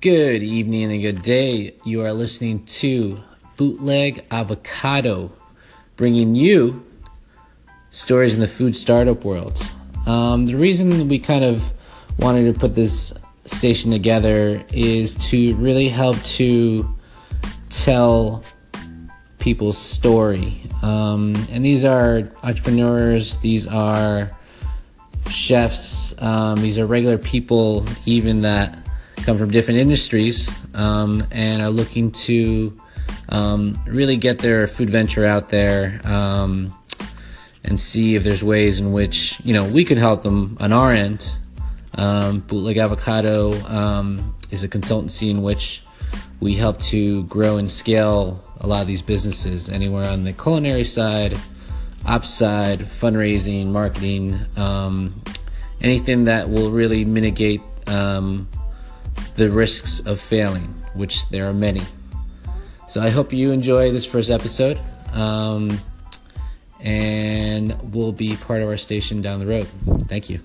Good evening and good day. You are listening to Bootleg Avocado, bringing you stories in the food startup world. Um, the reason we kind of wanted to put this station together is to really help to tell people's story. Um, and these are entrepreneurs, these are chefs, um, these are regular people, even that come from different industries um, and are looking to um, really get their food venture out there um, and see if there's ways in which you know we could help them on our end. Um, Bootleg Avocado um, is a consultancy in which we help to grow and scale a lot of these businesses, anywhere on the culinary side, ops side, fundraising, marketing, um, anything that will really mitigate um, the risks of failing, which there are many. So I hope you enjoy this first episode um, and will be part of our station down the road. Thank you.